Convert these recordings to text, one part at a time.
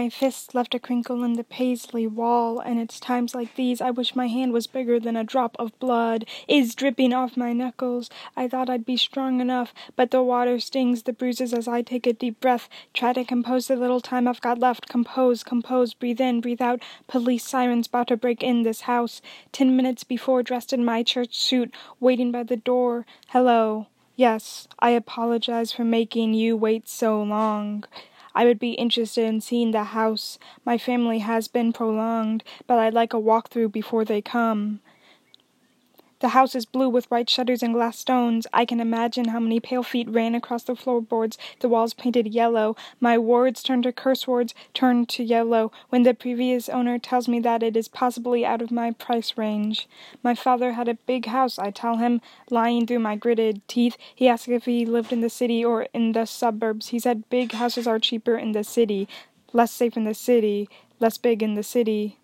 My fist left a crinkle in the paisley wall, and it's times like these I wish my hand was bigger than a drop of blood is dripping off my knuckles. I thought I'd be strong enough, but the water stings the bruises as I take a deep breath. Try to compose the little time I've got left. Compose, compose, breathe in, breathe out. Police sirens about to break in this house. Ten minutes before, dressed in my church suit, waiting by the door. Hello. Yes, I apologize for making you wait so long. I would be interested in seeing the house. My family has been prolonged, but I'd like a walk-through before they come. The house is blue with white shutters and glass stones. I can imagine how many pale feet ran across the floorboards, the walls painted yellow. My words turn to curse words, turn to yellow, when the previous owner tells me that it is possibly out of my price range. My father had a big house, I tell him, lying through my gritted teeth. He asks if he lived in the city or in the suburbs. He said big houses are cheaper in the city, less safe in the city, less big in the city.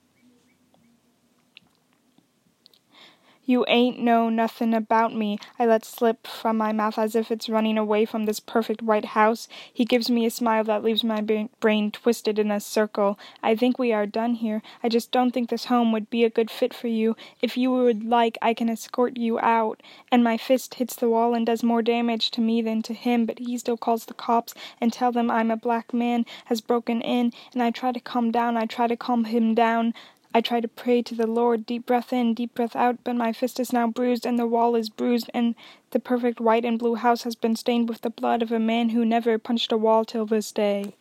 You ain't know nothin' about me, I let slip from my mouth as if it's running away from this perfect white house. He gives me a smile that leaves my brain twisted in a circle. I think we are done here. I just don't think this home would be a good fit for you. If you would like, I can escort you out. And my fist hits the wall and does more damage to me than to him, but he still calls the cops and tell them I'm a black man has broken in, and I try to calm down. I try to calm him down. I try to pray to the Lord, deep breath in, deep breath out, but my fist is now bruised, and the wall is bruised, and the perfect white and blue house has been stained with the blood of a man who never punched a wall till this day.